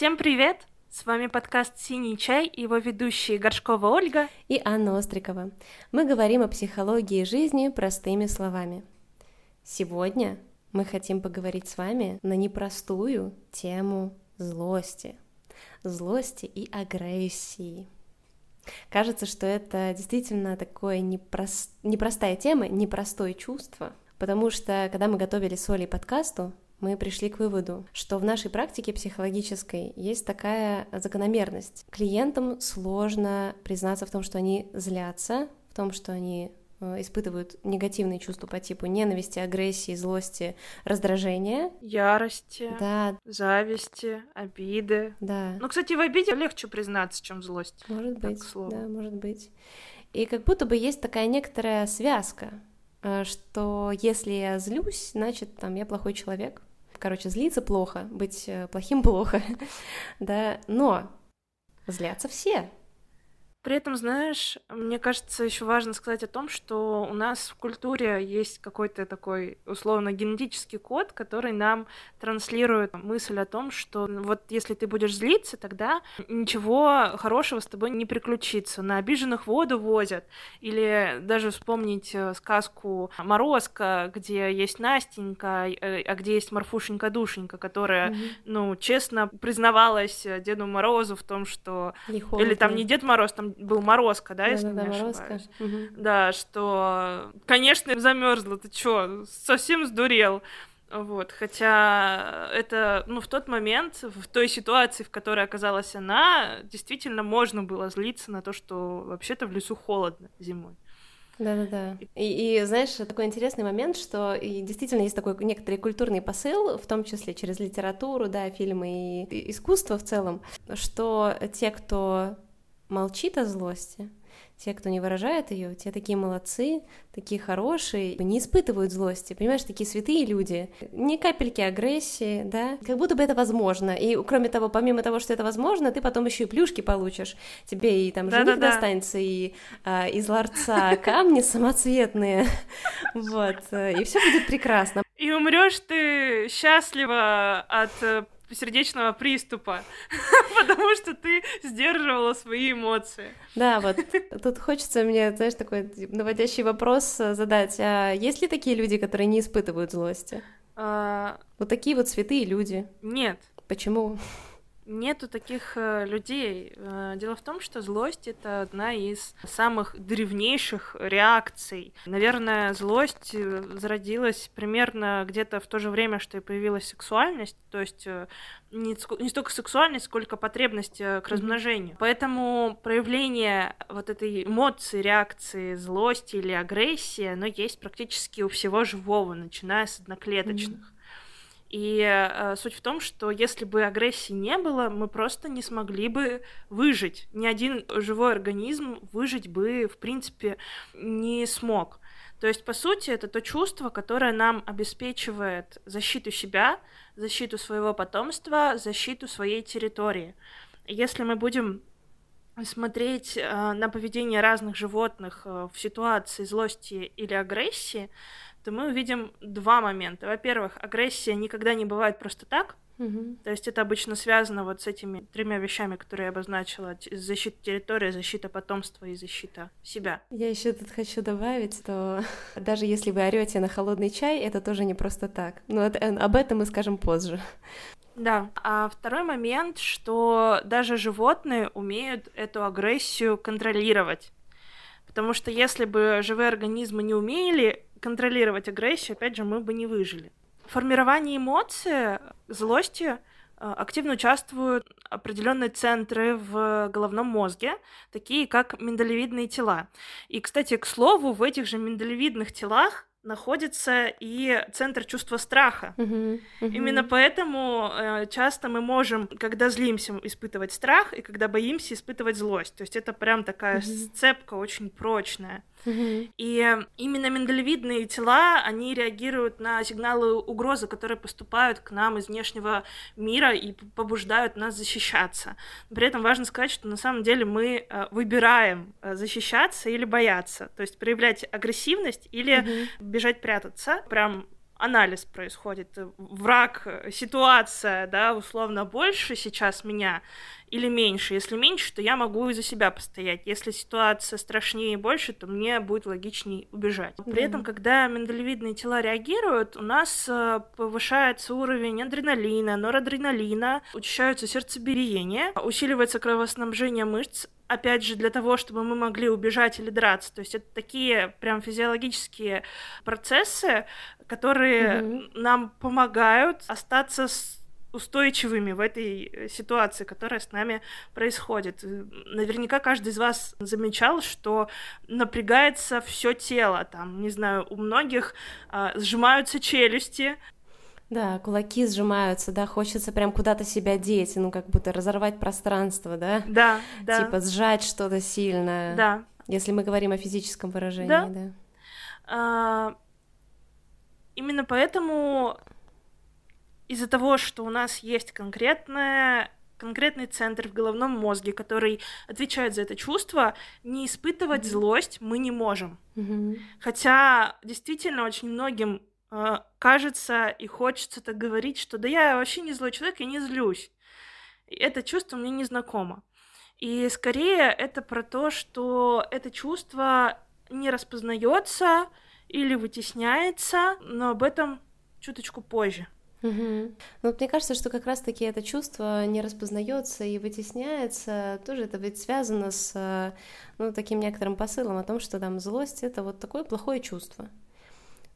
Всем привет! С вами подкаст «Синий чай» и его ведущие Горшкова Ольга и Анна Острикова. Мы говорим о психологии жизни простыми словами. Сегодня мы хотим поговорить с вами на непростую тему злости. Злости и агрессии. Кажется, что это действительно такое непрост... непростая тема, непростое чувство, потому что, когда мы готовили с Олей подкасту, мы пришли к выводу, что в нашей практике психологической есть такая закономерность. Клиентам сложно признаться в том, что они злятся, в том, что они э, испытывают негативные чувства по типу ненависти, агрессии, злости, раздражения. Ярости, да. зависти, обиды. Да. Ну, кстати, в обиде легче признаться, чем в злости. Может быть, да, может быть. И как будто бы есть такая некоторая связка, э, что если я злюсь, значит, там, я плохой человек, короче, злиться плохо, быть э, плохим плохо, да, но злятся все, при этом, знаешь, мне кажется, еще важно сказать о том, что у нас в культуре есть какой-то такой условно генетический код, который нам транслирует мысль о том, что вот если ты будешь злиться, тогда ничего хорошего с тобой не приключится. На обиженных воду возят. Или даже вспомнить э, сказку Морозко, где есть Настенька, э, а где есть Марфушенька-душенька, которая, mm-hmm. ну, честно признавалась Деду Морозу в том, что... Или там не Дед Мороз, там был Морозко, да, если да, не ошибаюсь. Угу. Да, что, конечно, замерзла, ты чё, совсем сдурел. Вот, хотя это, ну, в тот момент, в той ситуации, в которой оказалась она, действительно можно было злиться на то, что вообще-то в лесу холодно зимой. Да-да-да. И, и знаешь, такой интересный момент, что и действительно есть такой некоторый культурный посыл, в том числе через литературу, да, фильмы и искусство в целом, что те, кто молчит о злости, те, кто не выражает ее, те такие молодцы, такие хорошие, не испытывают злости, понимаешь, такие святые люди, ни капельки агрессии, да, как будто бы это возможно, и кроме того, помимо того, что это возможно, ты потом еще и плюшки получишь, тебе и там жених да, да, достанется, и а, из ларца камни самоцветные, вот, и все будет прекрасно. И умрешь ты счастливо от э, сердечного приступа, потому что ты сдерживала свои эмоции. Да, вот тут хочется мне, знаешь, такой наводящий вопрос задать. А есть ли такие люди, которые не испытывают злости? А... Вот такие вот святые люди. Нет. Почему? Нету таких э, людей. Э, дело в том, что злость это одна из самых древнейших реакций. Наверное, злость э, зародилась примерно где-то в то же время, что и появилась сексуальность, то есть не, не столько сексуальность, сколько потребность к размножению. Mm-hmm. Поэтому проявление вот этой эмоции, реакции, злости или агрессии, оно есть практически у всего живого, начиная с одноклеточных. Mm-hmm. И э, суть в том, что если бы агрессии не было, мы просто не смогли бы выжить. Ни один живой организм выжить бы, в принципе, не смог. То есть, по сути, это то чувство, которое нам обеспечивает защиту себя, защиту своего потомства, защиту своей территории. Если мы будем смотреть э, на поведение разных животных э, в ситуации злости или агрессии, то мы увидим два момента. Во-первых, агрессия никогда не бывает просто так. Угу. То есть это обычно связано вот с этими тремя вещами, которые я обозначила: защита территории, защита потомства и защита себя. Я еще тут хочу добавить, что даже если вы орете на холодный чай, это тоже не просто так. Но это, об этом мы скажем позже. Да. А второй момент, что даже животные умеют эту агрессию контролировать. Потому что если бы живые организмы не умели контролировать агрессию, опять же, мы бы не выжили. В формировании эмоций, злости э, активно участвуют определенные центры в головном мозге, такие как миндалевидные тела. И, кстати, к слову, в этих же миндалевидных телах находится и центр чувства страха. Uh-huh, uh-huh. Именно поэтому э, часто мы можем, когда злимся, испытывать страх, и когда боимся, испытывать злость. То есть это прям такая uh-huh. сцепка очень прочная. И именно миндалевидные тела, они реагируют на сигналы угрозы, которые поступают к нам из внешнего мира и побуждают нас защищаться. При этом важно сказать, что на самом деле мы э, выбираем э, защищаться или бояться, то есть проявлять агрессивность или угу. бежать прятаться. Прям анализ происходит. Враг, ситуация, да, условно больше сейчас меня или меньше. Если меньше, то я могу и за себя постоять. Если ситуация страшнее и больше, то мне будет логичнее убежать. При этом, когда миндалевидные тела реагируют, у нас э, повышается уровень адреналина, норадреналина, учащаются сердцебиение, усиливается кровоснабжение мышц, опять же, для того, чтобы мы могли убежать или драться. То есть это такие прям физиологические процессы, которые mm-hmm. нам помогают остаться с устойчивыми в этой э, ситуации, которая с нами происходит. Наверняка каждый из вас замечал, что напрягается все тело, там, не знаю, у многих а, сжимаются челюсти, да, кулаки сжимаются, да, хочется прям куда-то себя деть, ну, как будто разорвать пространство, да? Да, да. Типа сжать что-то сильное. Да. Если мы говорим о физическом выражении, да. да. А, именно поэтому из-за того, что у нас есть конкретное конкретный центр в головном мозге, который отвечает за это чувство, не испытывать mm-hmm. злость мы не можем. Mm-hmm. Хотя действительно очень многим э, кажется и хочется так говорить, что да я вообще не злой человек, я не злюсь. И это чувство мне не знакомо. И скорее это про то, что это чувство не распознается или вытесняется, но об этом чуточку позже. Угу. Ну, мне кажется, что как раз-таки это чувство не распознается и вытесняется. Тоже это ведь связано с ну, таким некоторым посылом о том, что там злость это вот такое плохое чувство.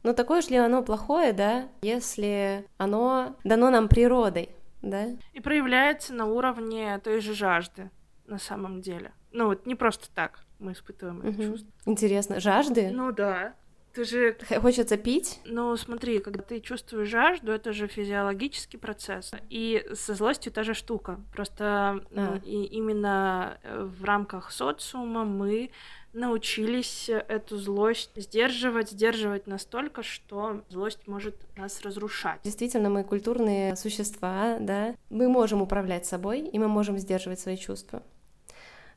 Но такое же ли оно плохое, да, если оно дано нам природой, да? И проявляется на уровне той же жажды на самом деле. Ну вот не просто так мы испытываем угу. это чувство. Интересно, жажды? Ну да. Ты же... Хочется пить? Ну, смотри, когда ты чувствуешь жажду, это же физиологический процесс. И со злостью та же штука. Просто а. и именно э, в рамках социума мы научились эту злость сдерживать, сдерживать настолько, что злость может нас разрушать. Действительно, мы культурные существа, да, мы можем управлять собой, и мы можем сдерживать свои чувства.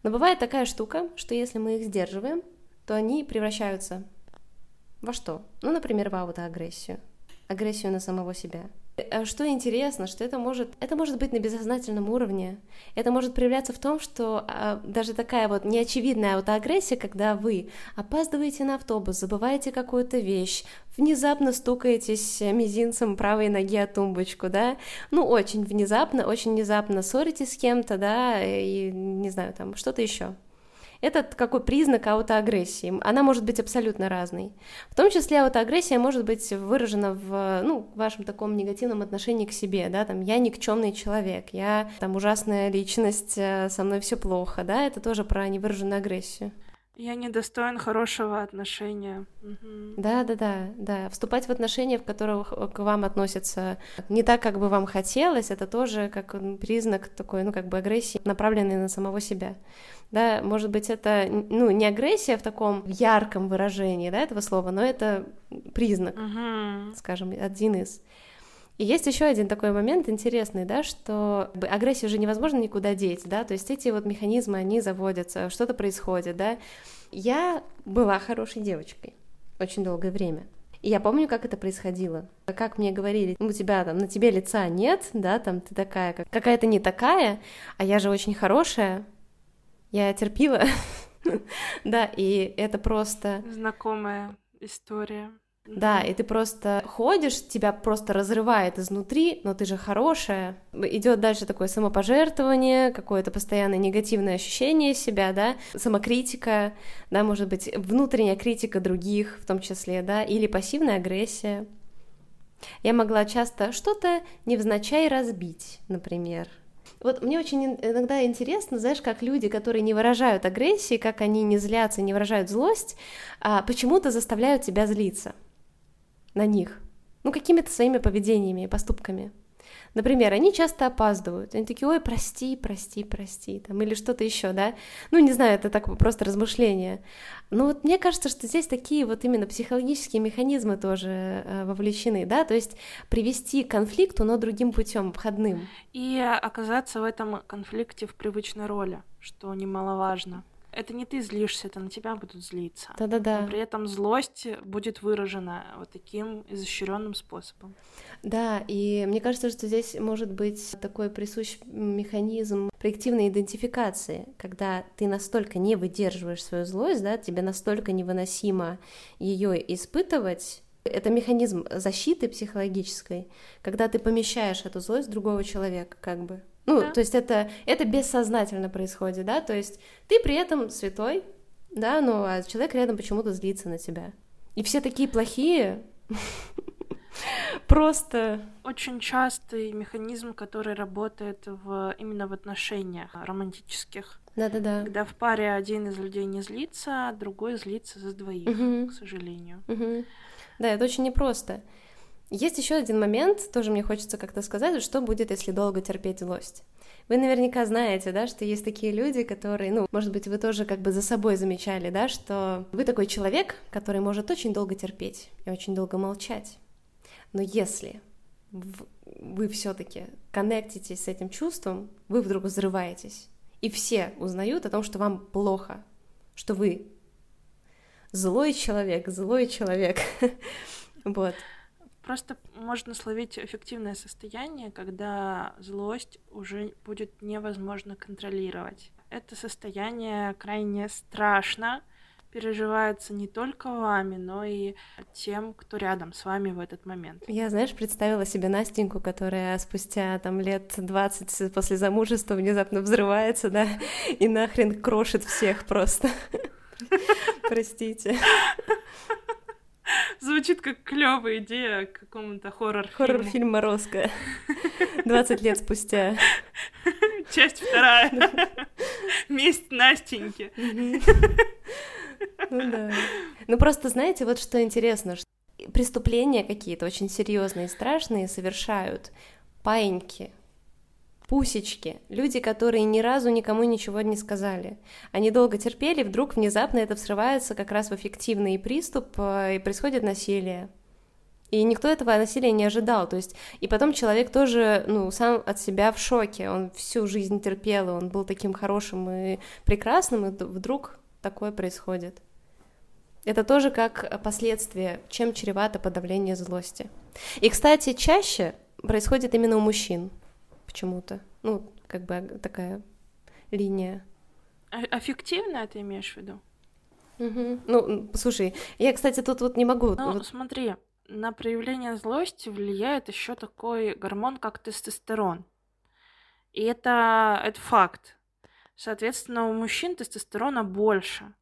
Но бывает такая штука, что если мы их сдерживаем, то они превращаются во что? Ну, например, в аутоагрессию. Агрессию на самого себя. А что интересно, что это может, это может быть на бессознательном уровне. Это может проявляться в том, что а, даже такая вот неочевидная аутоагрессия, когда вы опаздываете на автобус, забываете какую-то вещь, внезапно стукаетесь мизинцем правой ноги о тумбочку, да, ну, очень внезапно, очень внезапно ссоритесь с кем-то, да, и, не знаю, там, что-то еще. Это какой признак аутоагрессии. Она может быть абсолютно разной. В том числе аутоагрессия может быть выражена в ну, вашем таком негативном отношении к себе, да, там, я никчемный человек, я там ужасная личность, э, со мной все плохо, да, это тоже про невыраженную агрессию. Я недостоин хорошего отношения. Да, да, да, да. Вступать в отношения, в которых к вам относятся не так, как бы вам хотелось, это тоже как признак такой, ну, как бы агрессии, направленной на самого себя да, может быть, это, ну, не агрессия в таком ярком выражении, да, этого слова, но это признак, uh-huh. скажем, один из. И есть еще один такой момент интересный, да, что агрессию уже невозможно никуда деть, да, то есть эти вот механизмы, они заводятся, что-то происходит, да. Я была хорошей девочкой очень долгое время. И я помню, как это происходило. Как мне говорили, у тебя там, на тебе лица нет, да, там ты такая, как, какая-то не такая, а я же очень хорошая, я терпила, да, и это просто... Знакомая история. Да, и ты просто ходишь, тебя просто разрывает изнутри, но ты же хорошая. Идет дальше такое самопожертвование, какое-то постоянное негативное ощущение себя, да, самокритика, да, может быть, внутренняя критика других в том числе, да, или пассивная агрессия. Я могла часто что-то невзначай разбить, например, вот мне очень иногда интересно, знаешь, как люди, которые не выражают агрессии, как они не злятся, не выражают злость, а почему-то заставляют тебя злиться на них. Ну, какими-то своими поведениями и поступками. Например, они часто опаздывают. Они такие, ой, прости, прости, прости, там, или что-то еще, да. Ну, не знаю, это так просто размышление. Но вот мне кажется, что здесь такие вот именно психологические механизмы тоже э, вовлечены, да, то есть привести к конфликту, но другим путем, обходным. И оказаться в этом конфликте в привычной роли, что немаловажно это не ты злишься, это на тебя будут злиться. Да-да-да. Но при этом злость будет выражена вот таким изощренным способом. Да, и мне кажется, что здесь может быть такой присущ механизм проективной идентификации, когда ты настолько не выдерживаешь свою злость, да, тебе настолько невыносимо ее испытывать, это механизм защиты психологической, когда ты помещаешь эту злость другого человека, как бы. Ну, да. то есть это, это бессознательно происходит, да, то есть ты при этом святой, да, но а человек рядом почему-то злится на тебя. И все такие плохие, просто... Очень частый механизм, который работает в, именно в отношениях романтических. Да-да-да. Когда в паре один из людей не злится, а другой злится за двоих, угу. к сожалению. Угу. Да, это очень непросто. Есть еще один момент, тоже мне хочется как-то сказать, что будет, если долго терпеть злость. Вы наверняка знаете, да, что есть такие люди, которые, ну, может быть, вы тоже как бы за собой замечали, да, что вы такой человек, который может очень долго терпеть и очень долго молчать. Но если вы все-таки коннектитесь с этим чувством, вы вдруг взрываетесь, и все узнают о том, что вам плохо, что вы злой человек, злой человек. вот. Просто можно словить эффективное состояние, когда злость уже будет невозможно контролировать. Это состояние крайне страшно, переживается не только вами, но и тем, кто рядом с вами в этот момент. Я, знаешь, представила себе Настеньку, которая спустя там лет 20 после замужества внезапно взрывается, да, и нахрен крошит всех просто. Простите. Звучит как клевая идея к какому-то хоррор-фильму. Хоррор-фильм «Морозко». 20 лет спустя. Часть вторая. Месть Настеньки. Ну да. Ну просто знаете, вот что интересно, что преступления какие-то очень серьезные и страшные совершают паиньки, пусечки, люди, которые ни разу никому ничего не сказали. Они долго терпели, вдруг внезапно это срывается как раз в эффективный приступ, э, и происходит насилие. И никто этого насилия не ожидал, то есть, и потом человек тоже, ну, сам от себя в шоке, он всю жизнь терпел, он был таким хорошим и прекрасным, и вдруг такое происходит. Это тоже как последствие, чем чревато подавление злости. И, кстати, чаще происходит именно у мужчин почему-то. Ну, как бы такая линия. А аффективно ты имеешь в виду? Угу. Ну, слушай, я, кстати, тут вот не могу. Ну, вот... смотри, на проявление злости влияет еще такой гормон, как тестостерон. И это, это факт. Соответственно, у мужчин тестостерона больше.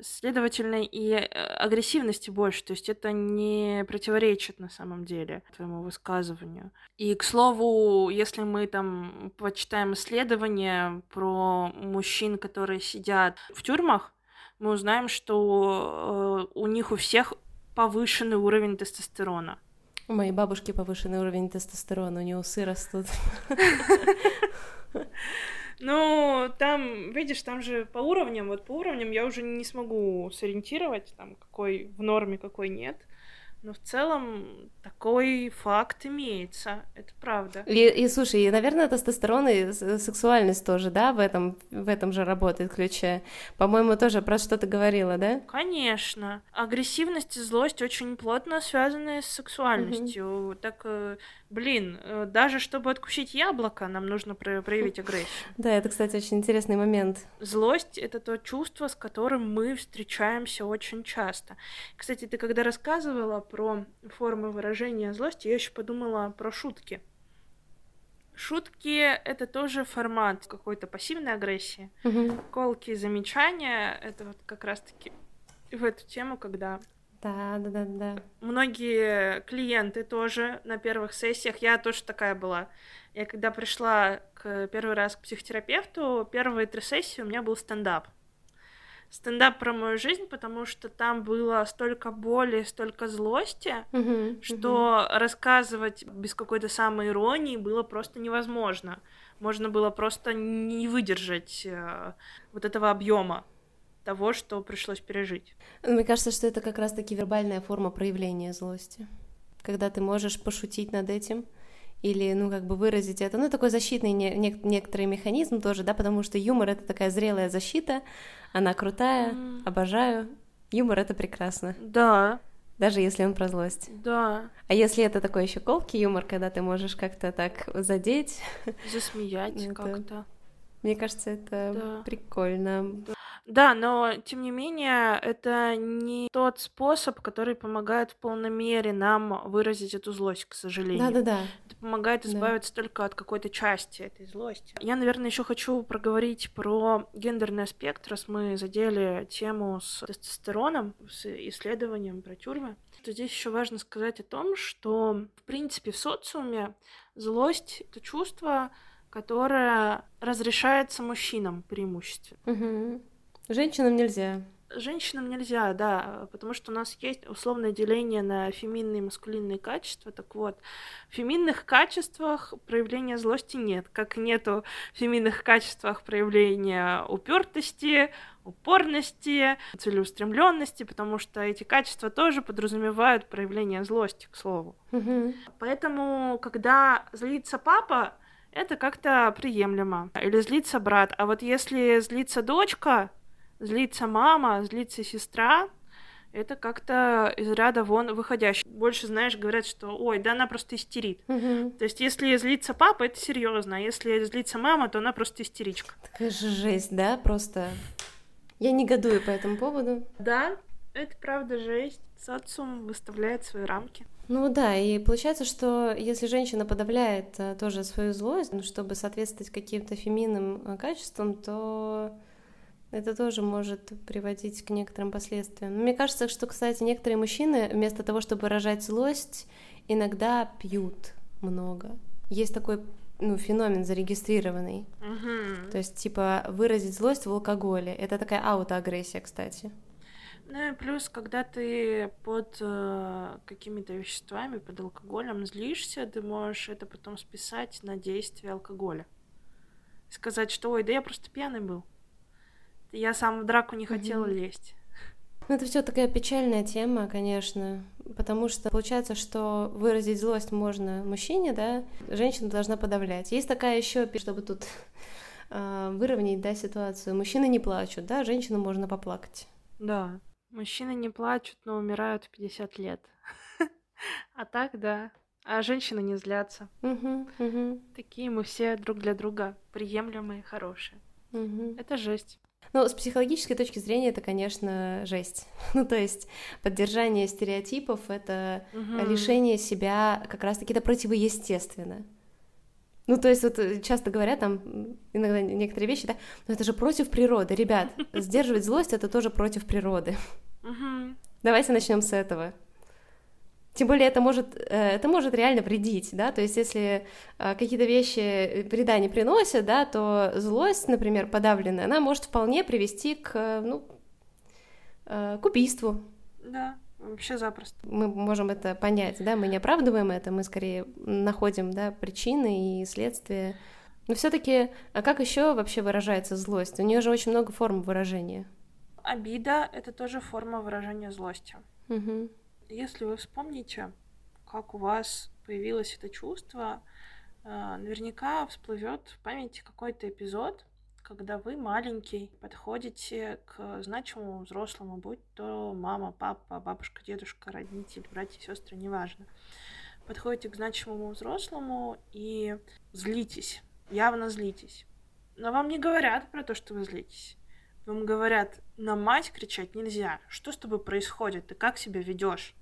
Следовательно, и э, агрессивности больше, то есть это не противоречит на самом деле твоему высказыванию. И, к слову, если мы там почитаем исследования про мужчин, которые сидят в тюрьмах, мы узнаем, что э, у них у всех повышенный уровень тестостерона. У моей бабушки повышенный уровень тестостерона, у нее усы растут. Ну, там, видишь, там же по уровням, вот по уровням я уже не смогу сориентировать, там, какой в норме, какой нет. Но в целом такой факт имеется, это правда. И, и слушай, и, наверное, тестостерон и сексуальность тоже, да, в этом, в этом же работает ключе. По-моему, тоже про что ты говорила, да? Конечно. Агрессивность и злость очень плотно связаны с сексуальностью. Mm-hmm. Так э, блин, э, даже чтобы откусить яблоко, нам нужно проявить агрессию. Да, это, кстати, очень интересный момент. Злость — это то чувство, с которым мы встречаемся очень часто. Кстати, ты когда рассказывала про формы выражения злости, я еще подумала про шутки. Шутки — это тоже формат какой-то пассивной агрессии. Угу. Колки, замечания — это вот как раз-таки в эту тему, когда да, да, да, да. Многие клиенты тоже на первых сессиях, я тоже такая была. Я когда пришла к первый раз к психотерапевту, первые три сессии у меня был стендап. Стендап про мою жизнь, потому что там было столько боли, столько злости, uh-huh, что uh-huh. рассказывать без какой-то самой иронии было просто невозможно. Можно было просто не выдержать э, вот этого объема того, что пришлось пережить. Мне кажется, что это как раз-таки вербальная форма проявления злости. Когда ты можешь пошутить над этим или, ну, как бы выразить это. Ну, такой защитный не, не, некоторый механизм тоже, да, потому что юмор — это такая зрелая защита, она крутая, mm. обожаю. Юмор — это прекрасно. Да. Даже если он про злость. Да. А если это такой еще колкий юмор, когда ты можешь как-то так задеть... Засмеять как-то. Мне кажется, это да. прикольно. Да. Да, но тем не менее, это не тот способ, который помогает в полной мере нам выразить эту злость, к сожалению. Да-да-да. Это помогает избавиться да. только от какой-то части этой злости. Я, наверное, еще хочу проговорить про гендерный аспект, раз мы задели тему с тестостероном, с исследованием про тюрьмы. То здесь еще важно сказать о том, что, в принципе, в социуме злость — это чувство, которое разрешается мужчинам преимущественно. Угу. Женщинам нельзя. Женщинам нельзя, да, потому что у нас есть условное деление на феминные и маскулинные качества. Так вот, в феминных качествах проявления злости нет, как нету в феминных качествах проявления упертости, упорности, целеустремленности, потому что эти качества тоже подразумевают проявление злости, к слову. Угу. Поэтому, когда злится папа, это как-то приемлемо. Или злится брат. А вот если злится дочка, злится мама, злится сестра, это как-то из ряда вон выходящий. Больше, знаешь, говорят, что ой, да она просто истерит. Угу. То есть, если злится папа, это серьезно, а если злится мама, то она просто истеричка. Такая же жесть, да, просто. Я негодую по этому поводу. Да, это правда жесть. Социум выставляет свои рамки. Ну да, и получается, что если женщина подавляет а, тоже свою злость, ну, чтобы соответствовать каким-то феминным а, качествам, то это тоже может приводить к некоторым последствиям. Мне кажется, что, кстати, некоторые мужчины вместо того, чтобы выражать злость, иногда пьют много. Есть такой ну, феномен зарегистрированный. Угу. То есть, типа, выразить злость в алкоголе. Это такая аутоагрессия, кстати. Ну и плюс, когда ты под э, какими-то веществами, под алкоголем злишься, ты можешь это потом списать на действие алкоголя. Сказать, что ой, да я просто пьяный был. Я сам в драку не хотела mm-hmm. лезть. Ну, это все такая печальная тема, конечно, потому что получается, что выразить злость можно мужчине, да, женщина должна подавлять. Есть такая еще, чтобы тут э, выровнять, да, ситуацию. Мужчины не плачут, да, женщину можно поплакать. Да, мужчины не плачут, но умирают в 50 лет. А так, да. А женщины не злятся. Такие мы все друг для друга приемлемые, хорошие. Это жесть. Ну, с психологической точки зрения это, конечно, жесть. ну, то есть поддержание стереотипов — это угу. лишение себя как раз-таки это противоестественно. Ну, то есть вот э, часто говорят там иногда некоторые вещи, да, но это же против природы. Ребят, сдерживать злость — это тоже против природы. Давайте начнем с этого. Тем более это может, э, это может реально вредить, да, то есть если э, какие-то вещи вреда не приносят, да, то злость, например, подавленная, она может вполне привести к, ну, э, к убийству. Да, вообще запросто. Мы можем это понять, да, мы не оправдываем это, мы скорее находим, да, причины и следствия. Но все-таки, а как еще вообще выражается злость? У нее же очень много форм выражения. Обида — это тоже форма выражения злости. Угу. Если вы вспомните, как у вас появилось это чувство, э, наверняка всплывет в памяти какой-то эпизод, когда вы маленький подходите к значимому взрослому, будь то мама, папа, бабушка, дедушка, родители, братья, сестры, неважно. Подходите к значимому взрослому и злитесь, явно злитесь. Но вам не говорят про то, что вы злитесь. Вам говорят, на мать кричать нельзя. Что с тобой происходит? Ты как себя ведешь?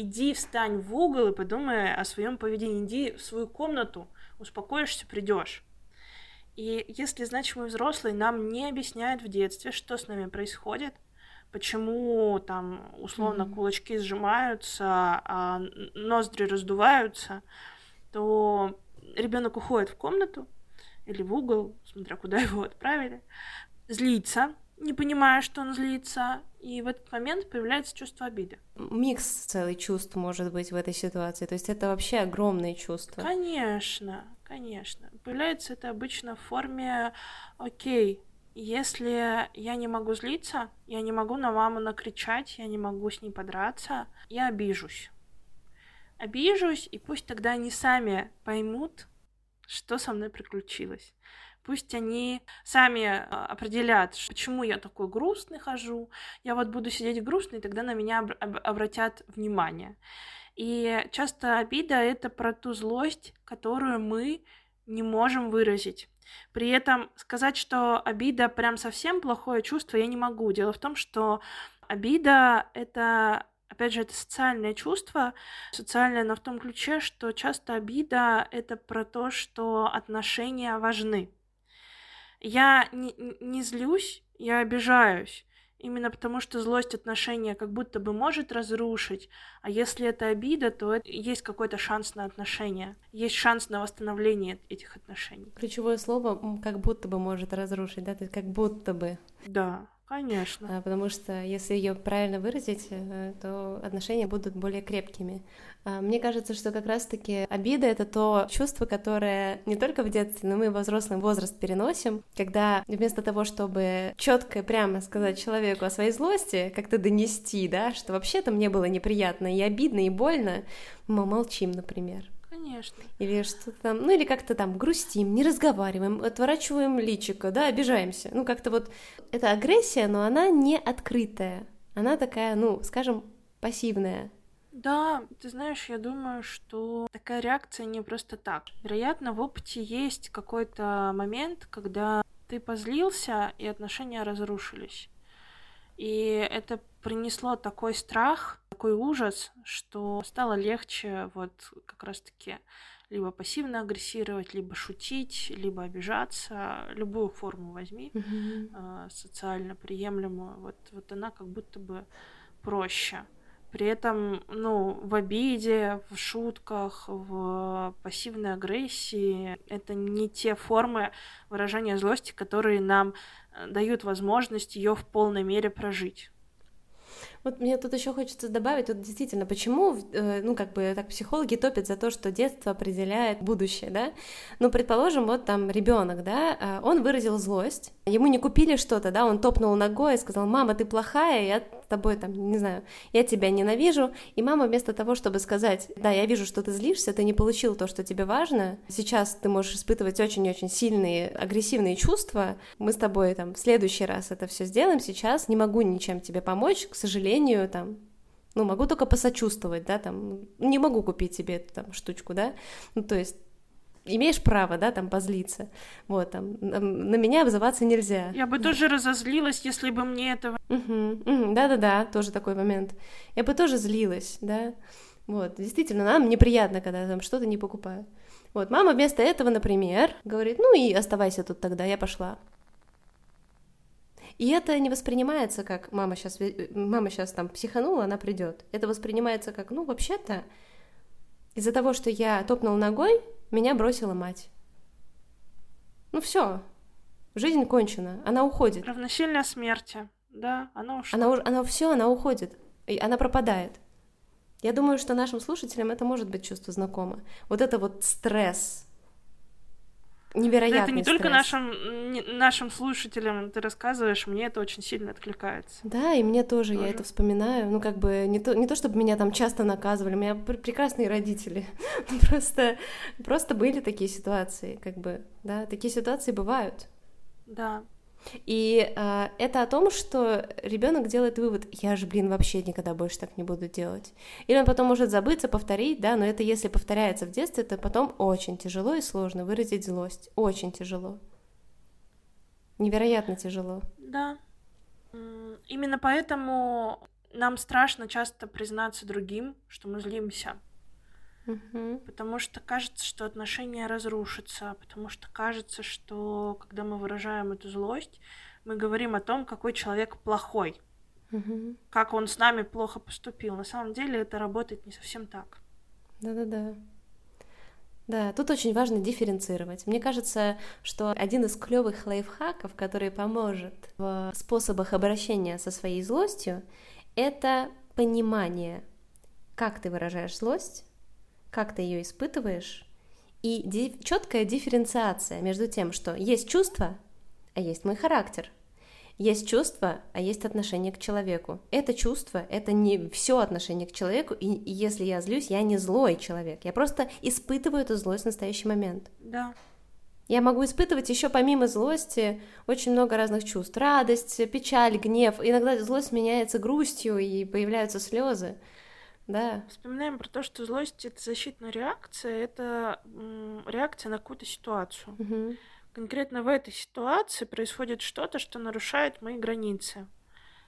Иди встань в угол и подумай о своем поведении. Иди в свою комнату, успокоишься, придешь. И если значимый взрослый нам не объясняет в детстве, что с нами происходит, почему там условно mm-hmm. кулачки сжимаются, а ноздри раздуваются, то ребенок уходит в комнату или в угол, смотря куда его отправили, злится, не понимая, что он злится, и в этот момент появляется чувство обиды. Микс целый чувств может быть в этой ситуации, то есть это вообще огромные чувства. Конечно, конечно. Появляется это обычно в форме «Окей, если я не могу злиться, я не могу на маму накричать, я не могу с ней подраться, я обижусь. обижусь, и пусть тогда они сами поймут, что со мной приключилось. Пусть они сами а, определят, почему я такой грустный хожу. Я вот буду сидеть грустный, тогда на меня обратят внимание. И часто обида — это про ту злость, которую мы не можем выразить. При этом сказать, что обида прям совсем плохое чувство, я не могу. Дело в том, что обида — это Опять же, это социальное чувство, социальное, но в том ключе, что часто обида — это про то, что отношения важны. Я не, не злюсь, я обижаюсь, Именно потому, что злость отношения как будто бы может разрушить, а если это обида, то это, есть какой-то шанс на отношения, есть шанс на восстановление этих отношений. Ключевое слово как будто бы может разрушить, да, то есть как будто бы. Да. Конечно. А, потому что если ее правильно выразить, э, то отношения будут более крепкими. А, мне кажется, что как раз-таки обида — это то чувство, которое не только в детстве, но мы во взрослый возраст переносим, когда вместо того, чтобы четко и прямо сказать человеку о своей злости, как-то донести, да, что вообще-то мне было неприятно и обидно, и больно, мы молчим, например. Конечно. Или что-то там, ну или как-то там грустим, не разговариваем, отворачиваем личико, да, обижаемся. Ну как-то вот это агрессия, но она не открытая. Она такая, ну, скажем, пассивная. Да, ты знаешь, я думаю, что такая реакция не просто так. Вероятно, в опыте есть какой-то момент, когда ты позлился, и отношения разрушились. И это принесло такой страх, такой ужас, что стало легче вот как раз-таки либо пассивно агрессировать, либо шутить, либо обижаться, любую форму возьми, mm-hmm. социально приемлемую, вот, вот она как будто бы проще. При этом, ну, в обиде, в шутках, в пассивной агрессии это не те формы выражения злости, которые нам э, дают возможность ее в полной мере прожить. Вот мне тут еще хочется добавить, вот действительно, почему, э, ну, как бы так психологи топят за то, что детство определяет будущее, да? Ну, предположим, вот там ребенок, да, а, он выразил злость, ему не купили что-то, да, он топнул ногой и сказал, мама, ты плохая, я тобой там, не знаю, я тебя ненавижу, и мама вместо того, чтобы сказать, да, я вижу, что ты злишься, ты не получил то, что тебе важно, сейчас ты можешь испытывать очень-очень сильные агрессивные чувства, мы с тобой там в следующий раз это все сделаем, сейчас не могу ничем тебе помочь, к сожалению, там, ну, могу только посочувствовать, да, там, не могу купить тебе эту там штучку, да, ну, то есть имеешь право, да, там, позлиться. Вот, там, на меня обзываться нельзя. Я бы тоже разозлилась, если бы мне этого... Да-да-да, тоже такой момент. Я бы тоже злилась, да. Вот, действительно, нам неприятно, когда там что-то не покупают. Вот, мама вместо этого, например, говорит, ну и оставайся тут тогда, я пошла. И это не воспринимается как мама сейчас, мама сейчас там психанула, она придет. Это воспринимается как, ну, вообще-то, из-за того, что я топнул ногой, меня бросила мать. Ну все, жизнь кончена, она уходит. Равносильно смерти, да, она ушла. Она, она все, она уходит, и она пропадает. Я думаю, что нашим слушателям это может быть чувство знакомо. Вот это вот стресс, невероятный Это не стресс. только нашим, нашим слушателям ты рассказываешь, мне это очень сильно откликается. Да, и мне тоже, тоже. я это вспоминаю. Ну, как бы, не то, не то, чтобы меня там часто наказывали, у меня прекрасные родители. просто, просто были такие ситуации, как бы, да, такие ситуации бывают. Да. И э, это о том, что ребенок делает вывод, я же, блин, вообще никогда больше так не буду делать. Или он потом может забыться, повторить, да, но это если повторяется в детстве, то потом очень тяжело и сложно выразить злость. Очень тяжело. Невероятно тяжело. Да. Именно поэтому нам страшно часто признаться другим, что мы злимся. Угу. Потому что кажется, что отношения разрушатся, потому что кажется, что когда мы выражаем эту злость, мы говорим о том, какой человек плохой, угу. как он с нами плохо поступил. На самом деле это работает не совсем так. Да-да-да. Да, тут очень важно дифференцировать. Мне кажется, что один из клевых лайфхаков, который поможет в способах обращения со своей злостью, это понимание, как ты выражаешь злость, как ты ее испытываешь, и ди- четкая дифференциация между тем, что есть чувство, а есть мой характер. Есть чувство, а есть отношение к человеку. Это чувство, это не все отношение к человеку, и, и если я злюсь, я не злой человек, я просто испытываю эту злость в настоящий момент. Да. Я могу испытывать еще помимо злости очень много разных чувств. Радость, печаль, гнев. Иногда злость меняется грустью, и появляются слезы. Да. Вспоминаем про то, что злость это защитная реакция, это реакция на какую-то ситуацию. Угу. Конкретно в этой ситуации происходит что-то, что нарушает мои границы.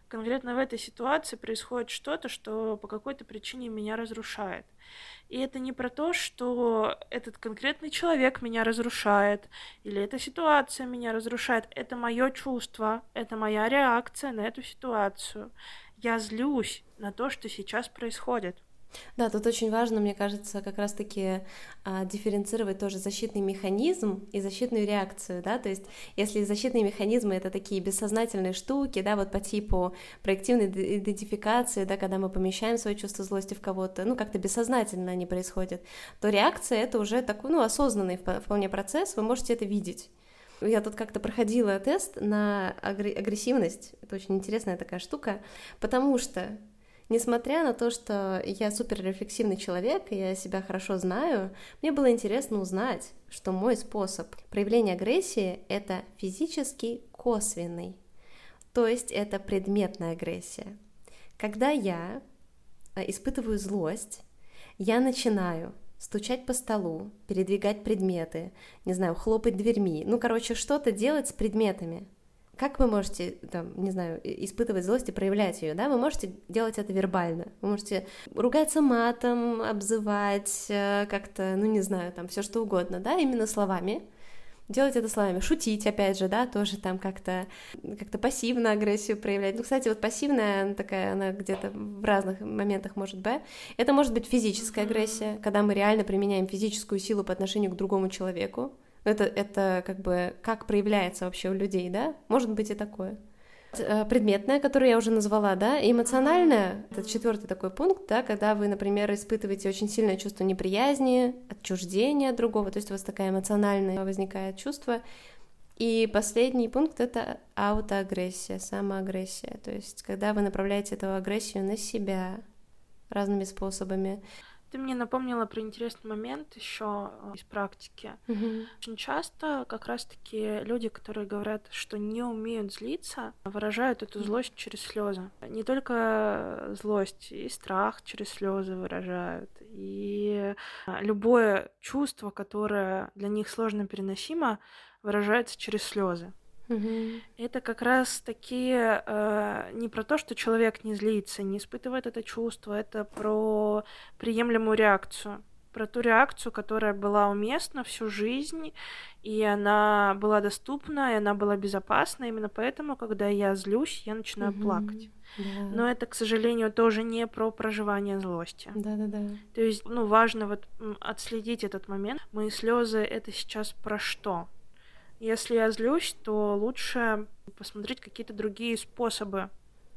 Конкретно в этой ситуации происходит что-то, что по какой-то причине меня разрушает. И это не про то, что этот конкретный человек меня разрушает, или эта ситуация меня разрушает. Это мое чувство, это моя реакция на эту ситуацию. Я злюсь на то, что сейчас происходит. Да, тут очень важно, мне кажется, как раз-таки а, дифференцировать тоже защитный механизм и защитную реакцию, да, то есть если защитные механизмы это такие бессознательные штуки, да, вот по типу проективной идентификации, да, когда мы помещаем свое чувство злости в кого-то, ну, как-то бессознательно они происходят, то реакция это уже такой, ну, осознанный вполне процесс, вы можете это видеть. Я тут как-то проходила тест на агрессивность. Это очень интересная такая штука, потому что Несмотря на то, что я суперрефлексивный человек, и я себя хорошо знаю, мне было интересно узнать, что мой способ проявления агрессии — это физически косвенный. То есть это предметная агрессия. Когда я э, испытываю злость, я начинаю стучать по столу, передвигать предметы, не знаю, хлопать дверьми, ну, короче, что-то делать с предметами — как вы можете, там, не знаю, испытывать злость и проявлять ее, да? Вы можете делать это вербально. Вы можете ругаться матом, обзывать, э, как-то, ну, не знаю, там, все что угодно, да, именно словами. Делать это словами, шутить, опять же, да, тоже там как-то как пассивно агрессию проявлять. Ну, кстати, вот пассивная, она такая, она где-то в разных моментах может быть. Это может быть физическая агрессия, когда мы реально применяем физическую силу по отношению к другому человеку. Это, это как бы как проявляется вообще у людей, да? Может быть и такое. Э, предметное, которое я уже назвала, да, и эмоциональное, это четвертый такой пункт, да, когда вы, например, испытываете очень сильное чувство неприязни, отчуждения от другого, то есть у вас такая эмоциональная возникает чувство. И последний пункт — это аутоагрессия, самоагрессия, то есть когда вы направляете эту агрессию на себя разными способами. Ты мне напомнила про интересный момент еще э, из практики. Mm-hmm. Очень часто как раз-таки люди, которые говорят, что не умеют злиться, выражают эту злость через слезы. Не только злость, и страх через слезы выражают. И э, любое чувство, которое для них сложно переносимо, выражается через слезы. Угу. Это как раз такие э, не про то, что человек не злится, не испытывает это чувство, это про приемлемую реакцию, про ту реакцию, которая была уместна всю жизнь, и она была доступна, и она была безопасна. Именно поэтому, когда я злюсь, я начинаю плакать. Да. Но это, к сожалению, тоже не про проживание злости. Да, да, да. То есть, ну, важно вот отследить этот момент. Мои слезы это сейчас про что? Если я злюсь, то лучше посмотреть какие-то другие способы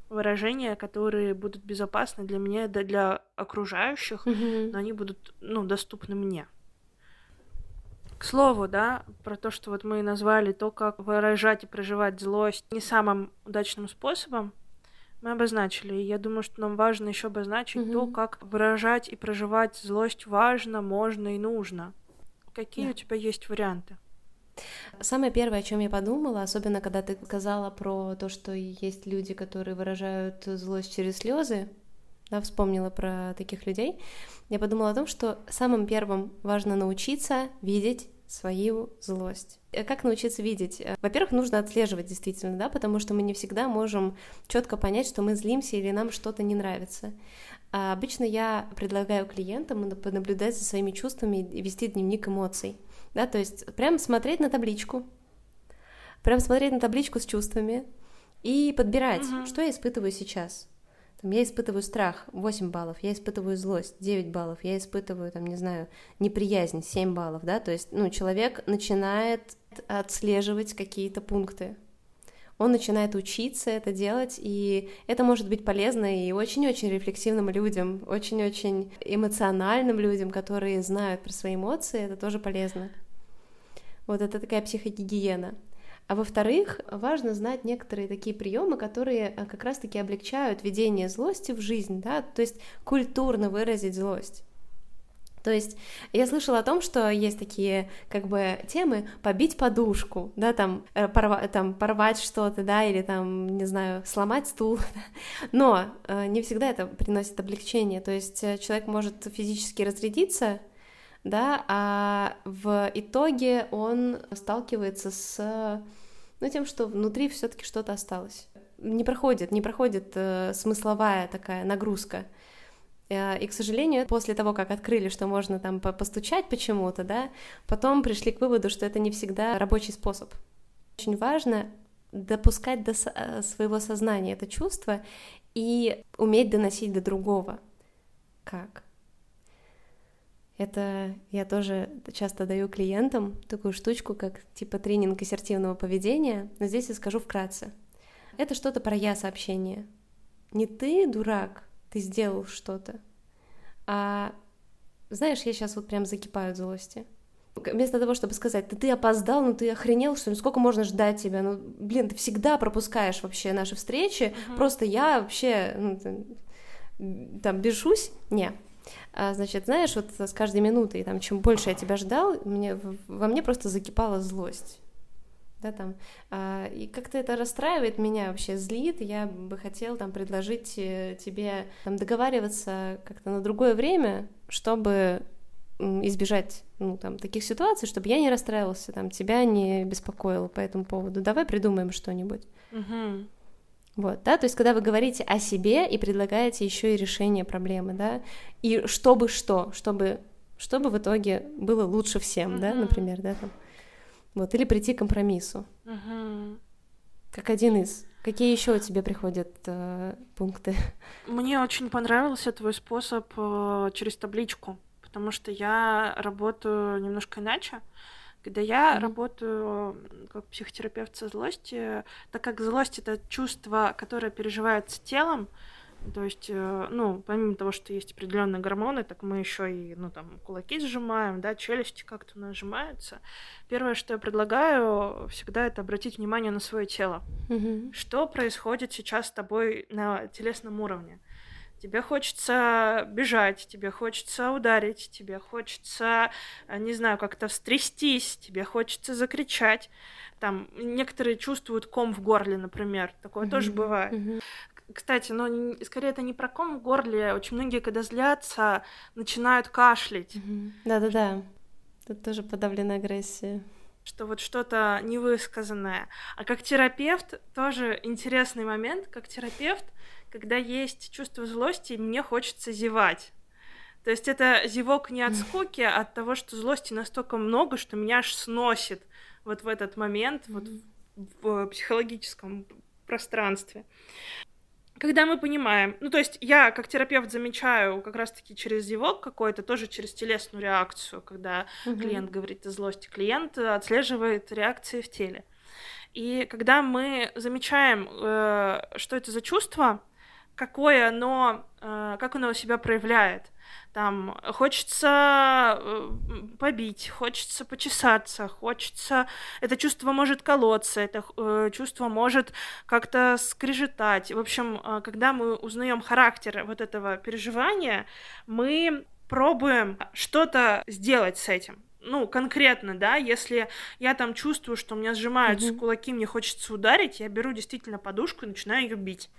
выражения, которые будут безопасны для меня, да для окружающих, mm-hmm. но они будут, ну, доступны мне. К слову, да, про то, что вот мы назвали то, как выражать и проживать злость не самым удачным способом, мы обозначили. И я думаю, что нам важно еще обозначить mm-hmm. то, как выражать и проживать злость важно, можно и нужно. Какие yeah. у тебя есть варианты? Самое первое, о чем я подумала, особенно когда ты сказала про то, что есть люди, которые выражают злость через слезы, да, вспомнила про таких людей, я подумала о том, что самым первым важно научиться видеть свою злость. Э, как научиться видеть? Э, во-первых, нужно отслеживать действительно, да, потому что мы не всегда можем четко понять, что мы злимся или нам что-то не нравится. А обычно я предлагаю клиентам понаблюдать за своими чувствами и вести дневник эмоций да, то есть прям смотреть на табличку, прям смотреть на табличку с чувствами и подбирать, mm-hmm. что я испытываю сейчас. Там, я испытываю страх 8 баллов, я испытываю злость 9 баллов, я испытываю, там, не знаю, неприязнь 7 баллов, да, то есть, ну, человек начинает отслеживать какие-то пункты, он начинает учиться это делать, и это может быть полезно и очень-очень рефлексивным людям, очень-очень эмоциональным людям, которые знают про свои эмоции, это тоже полезно. Вот это такая психогигиена. А во-вторых, важно знать некоторые такие приемы, которые э, как раз-таки облегчают ведение злости в жизнь, да, то есть культурно выразить злость. То есть я слышала о том, что есть такие как бы темы побить подушку, да, там, э, порва, там порвать что-то, да, или там, не знаю, сломать стул, но э, не всегда это приносит облегчение, то есть человек может физически разрядиться, да, а в итоге он сталкивается с ну, тем, что внутри все-таки что-то осталось. Не проходит, не проходит э, смысловая такая нагрузка. Э, и, к сожалению, после того, как открыли, что можно там постучать почему-то, да, потом пришли к выводу, что это не всегда рабочий способ. Очень важно допускать до э, своего сознания это чувство и уметь доносить до другого. Как? Это я тоже часто даю клиентам такую штучку, как типа тренинг ассертивного поведения, но здесь я скажу вкратце. Это что-то про я-сообщение. Не ты, дурак, ты сделал что-то. А знаешь, я сейчас вот прям закипаю от злости. Вместо того, чтобы сказать, да ты опоздал, ну ты охренел, что ли, сколько можно ждать тебя, ну, блин, ты всегда пропускаешь вообще наши встречи, uh-huh. просто я вообще, ну, там, бежусь, не. А, значит, знаешь, вот с каждой минутой, там, чем больше я тебя ждал, мне, во мне просто закипала злость да, там, а, и как-то это расстраивает меня вообще, злит, я бы хотел там предложить э, тебе там договариваться как-то на другое время, чтобы избежать ну, там, таких ситуаций, чтобы я не расстраивался, там, тебя не беспокоил по этому поводу. Давай придумаем что-нибудь. Угу. Вот, да, то есть когда вы говорите о себе и предлагаете еще и решение проблемы, да, и чтобы что, чтобы, чтобы в итоге было лучше всем, mm да, например, да, там. Вот, или прийти к компромиссу. Угу. Как один из. Какие еще у тебя приходят э, пункты? Мне очень понравился твой способ э, через табличку, потому что я работаю немножко иначе. Когда я mm-hmm. работаю как психотерапевт со злости, так как злость это чувство, которое переживается телом, то есть, э, ну, помимо того, что есть определенные гормоны, так мы еще и, ну, там, кулаки сжимаем, да, челюсти как-то нажимаются. Первое, что я предлагаю, всегда это обратить внимание на свое тело. Mm-hmm. Что происходит сейчас с тобой на телесном уровне? Тебе хочется бежать, тебе хочется ударить, тебе хочется, э, не знаю, как-то встрястись, тебе хочется закричать. Там некоторые чувствуют ком в горле, например. Такое mm-hmm. тоже бывает. Mm-hmm. Кстати, но ну, скорее это не про ком в горле. Очень многие, когда злятся, начинают кашлять. Да-да-да. Тут тоже подавленная агрессия. Что вот что-то невысказанное. А как терапевт тоже интересный момент. Как терапевт, когда есть чувство злости, мне хочется зевать. То есть это зевок не от скуки, а от того, что злости настолько много, что меня аж сносит вот в этот момент, вот в психологическом пространстве когда мы понимаем, ну, то есть я как терапевт замечаю как раз-таки через зевок какой-то, тоже через телесную реакцию, когда угу. клиент говорит о злости, клиент отслеживает реакции в теле. И когда мы замечаем, э, что это за чувство, какое оно, э, как оно себя проявляет, там хочется э, побить, хочется почесаться, хочется... Это чувство может колоться, это э, чувство может как-то скрежетать. В общем, когда мы узнаем характер вот этого переживания, мы пробуем что-то сделать с этим ну, конкретно, да, если я там чувствую, что у меня сжимаются mm-hmm. кулаки, мне хочется ударить, я беру действительно подушку и начинаю ее бить.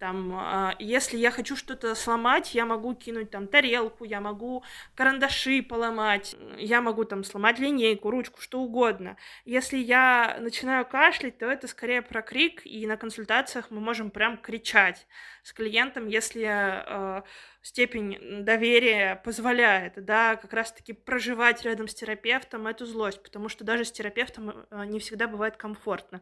Там, а, если я хочу что-то сломать, я могу кинуть там тарелку, я могу карандаши поломать, я могу там сломать линейку, ручку, что угодно. Если я начинаю кашлять, то это скорее про крик, и на консультациях мы можем прям кричать с клиентом, если э, степень доверия позволяет, да, как раз-таки проживать рядом с терапевтом эту злость, потому что даже с терапевтом э, не всегда бывает комфортно.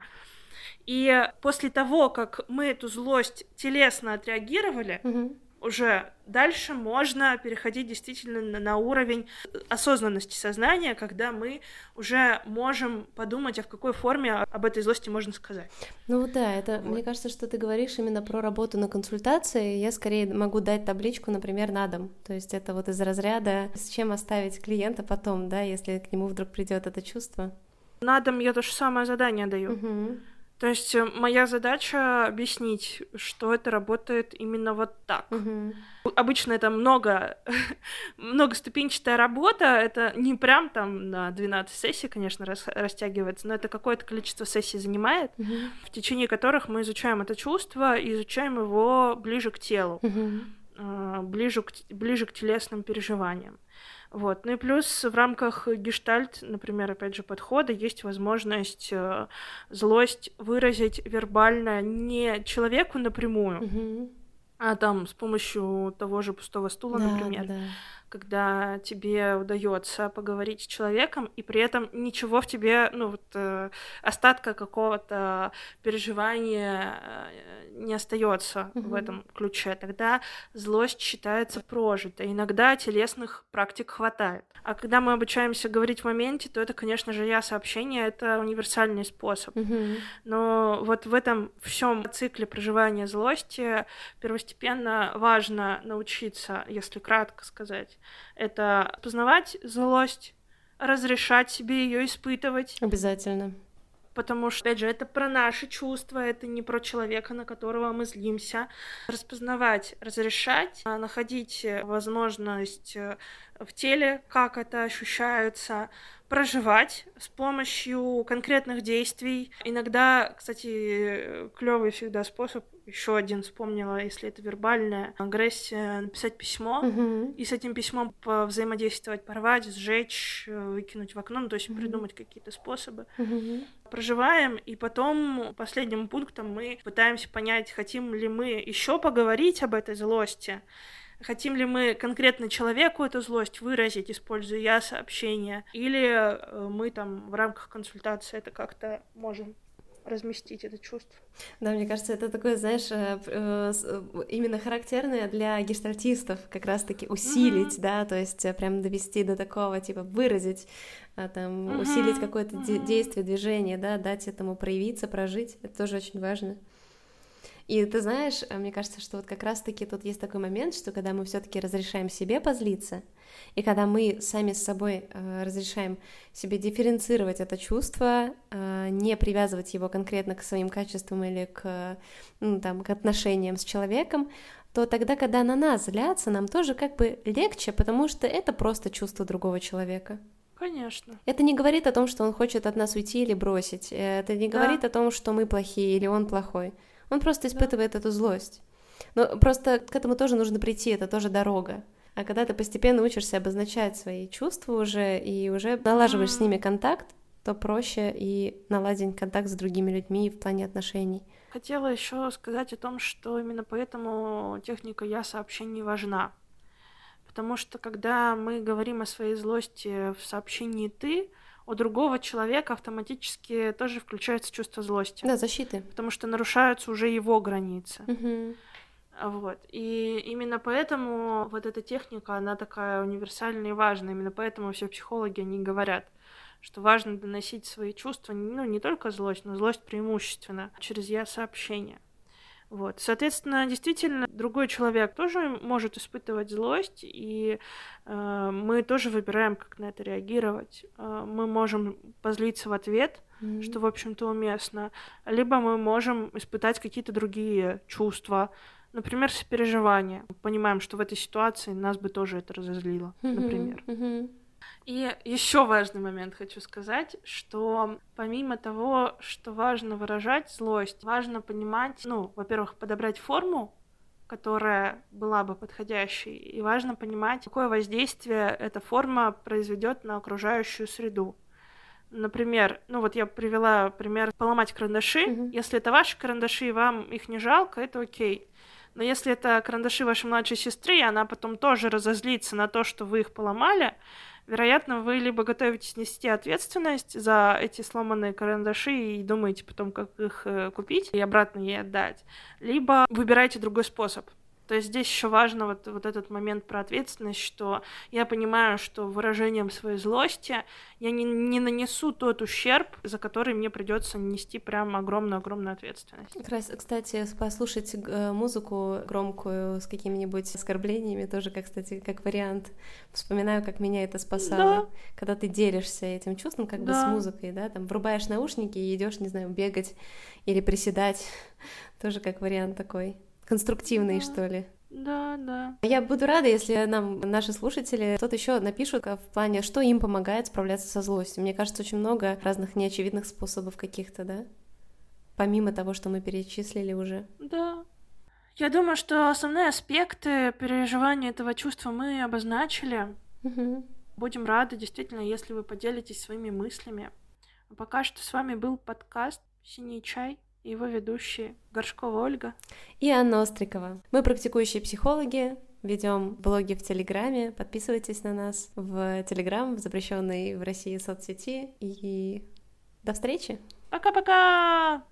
И после того, как мы эту злость телесно отреагировали, угу. Уже дальше можно переходить действительно на, на уровень осознанности сознания, когда мы уже можем подумать, а в какой форме об этой злости можно сказать. Ну да, это, вот. мне кажется, что ты говоришь именно про работу на консультации. Я скорее могу дать табличку, например, на дом. То есть это вот из разряда, с чем оставить клиента потом, да, если к нему вдруг придет это чувство. На дом я то же самое задание даю. Угу. То есть э, моя задача объяснить, что это работает именно вот так. Угу. Обычно это много, многоступенчатая работа, это не прям там на 12 сессий, конечно, рас, растягивается, но это какое-то количество сессий занимает, Угу. в течение которых мы изучаем это чувство и изучаем его ближе к телу, Угу. ближе к, ближе к телесным переживаниям. Вот. Ну и плюс в рамках гештальт, например, опять же, подхода есть возможность э, злость выразить вербально не человеку напрямую, Угу. а там с помощью того же пустого стула, Да, например, да. Когда тебе удается поговорить с человеком, и при этом ничего в тебе, ну вот э, остатка какого-то переживания э, не остается в Мгм. этом ключе, тогда злость считается прожитой. Иногда телесных практик хватает. А когда мы обучаемся говорить в моменте, то это, конечно же, я сообщение, это универсальный способ. Мгм. Но вот в этом всем цикле проживания злости первостепенно важно научиться, если кратко сказать, это познавать злость, разрешать себе ее испытывать, Обязательно. потому что, опять же, это про наши чувства, это не про человека, на которого мы злимся. Распознавать, разрешать, а, находить э, возможность э, в теле, как это ощущается, проживать с помощью конкретных действий. Иногда, кстати, клевый всегда способ, еще один вспомнила, если это вербальная агрессия, написать письмо, Мгм. и с этим письмом взаимодействовать, порвать, сжечь, э, выкинуть в окно, ну, то есть Мгм. придумать какие-то способы Мгм. проживаем, и потом последним пунктом мы пытаемся понять, хотим ли мы еще поговорить об этой злости, хотим ли мы конкретно человеку эту злость выразить, используя я сообщение, или э, мы там в рамках консультации это как-то можем разместить это чувство. Да, мне кажется, это такое, знаешь, э, э, именно характерное для гештальтистов, как раз-таки усилить, да, то есть прям довести до такого, типа, выразить, там, Мгм, усилить какое-то мгм. действие, движение, да, дать этому проявиться, прожить, это тоже очень важно. И ты знаешь, э, мне кажется, что вот как раз-таки тут есть такой момент, что когда мы все-таки разрешаем себе позлиться, и когда мы сами с собой э, разрешаем себе дифференцировать это чувство, э, не привязывать его конкретно к своим качествам или к, ну, там, к отношениям с человеком, то тогда, когда на нас злятся, нам тоже как бы легче, потому что это просто чувство другого человека. Конечно. Это не говорит о том, что он хочет от нас уйти или бросить. Э, Это не Да. говорит о том, что мы плохие или он плохой. Он просто Да. испытывает эту злость. Но просто к этому тоже нужно прийти, это тоже дорога. А когда ты постепенно учишься обозначать свои чувства уже и уже налаживаешь с Мгм. ними контакт, то проще и наладить контакт с другими людьми в плане отношений. Хотела еще сказать о том, что именно поэтому техника я сообщений важна. Потому что когда мы говорим о своей злости в сообщении ты, у другого человека автоматически тоже включается чувство злости. Да, защиты. Потому что нарушаются уже его границы. А Вот. И именно поэтому вот эта техника, она такая универсальная и важная. Именно поэтому все психологи, они говорят, что важно доносить свои чувства, ну, не только злость, но злость преимущественно через я-сообщение. Вот. Соответственно, действительно, другой человек тоже может испытывать злость, и э, мы тоже выбираем, как на это реагировать. Э, мы можем позлиться в ответ, Мгм. что, в общем-то, уместно, либо мы можем испытать какие-то другие чувства, например, сопереживание. Понимаем, что в этой ситуации нас бы тоже это разозлило, Мгм. например. Мгм. И еще важный момент хочу сказать, что помимо того, что важно выражать злость, важно понимать, ну, во-первых, подобрать форму, которая была бы подходящей, и важно понимать, какое воздействие эта форма произведет на окружающую среду. Например, ну вот я привела пример поломать карандаши. Мгм. Если это ваши карандаши, и вам их не жалко, это окей. Но если это карандаши вашей младшей сестры, и она потом тоже разозлится на то, что вы их поломали, вероятно, вы либо готовитесь нести ответственность за эти сломанные карандаши и думаете потом, как их э, купить и обратно ей отдать, либо выбираете другой способ. То есть здесь еще важно вот, вот этот момент про ответственность, что я понимаю, что выражением своей злости я не, не нанесу тот ущерб, за который мне придется нести прям огромную-огромную ответственность. Кстати, послушать э, музыку громкую с какими-нибудь оскорблениями тоже, как, кстати, как вариант. Вспоминаю, как меня это спасало. Да. Когда ты делишься этим чувством, как да. бы с музыкой, да, там врубаешь наушники и идешь, не знаю, бегать или приседать. Тоже как вариант такой конструктивный, да. что ли. Да, да. Я буду рада, если нам наши слушатели что-то еще напишут в плане, что им помогает справляться со злостью. Мне кажется, очень много разных неочевидных способов каких-то, да? Помимо того, что мы перечислили уже. Да. Я думаю, что основные аспекты переживания этого чувства мы обозначили. Угу. Будем рады, действительно, если вы поделитесь своими мыслями. А пока что с вами был подкаст «Синий чай» его ведущие Горшкова Ольга и Анна Острикова. Мы практикующие психологи, ведем блоги в Телеграме. Подписывайтесь на нас в Телеграм, в запрещенной в России соцсети. И до встречи! Пока-пока!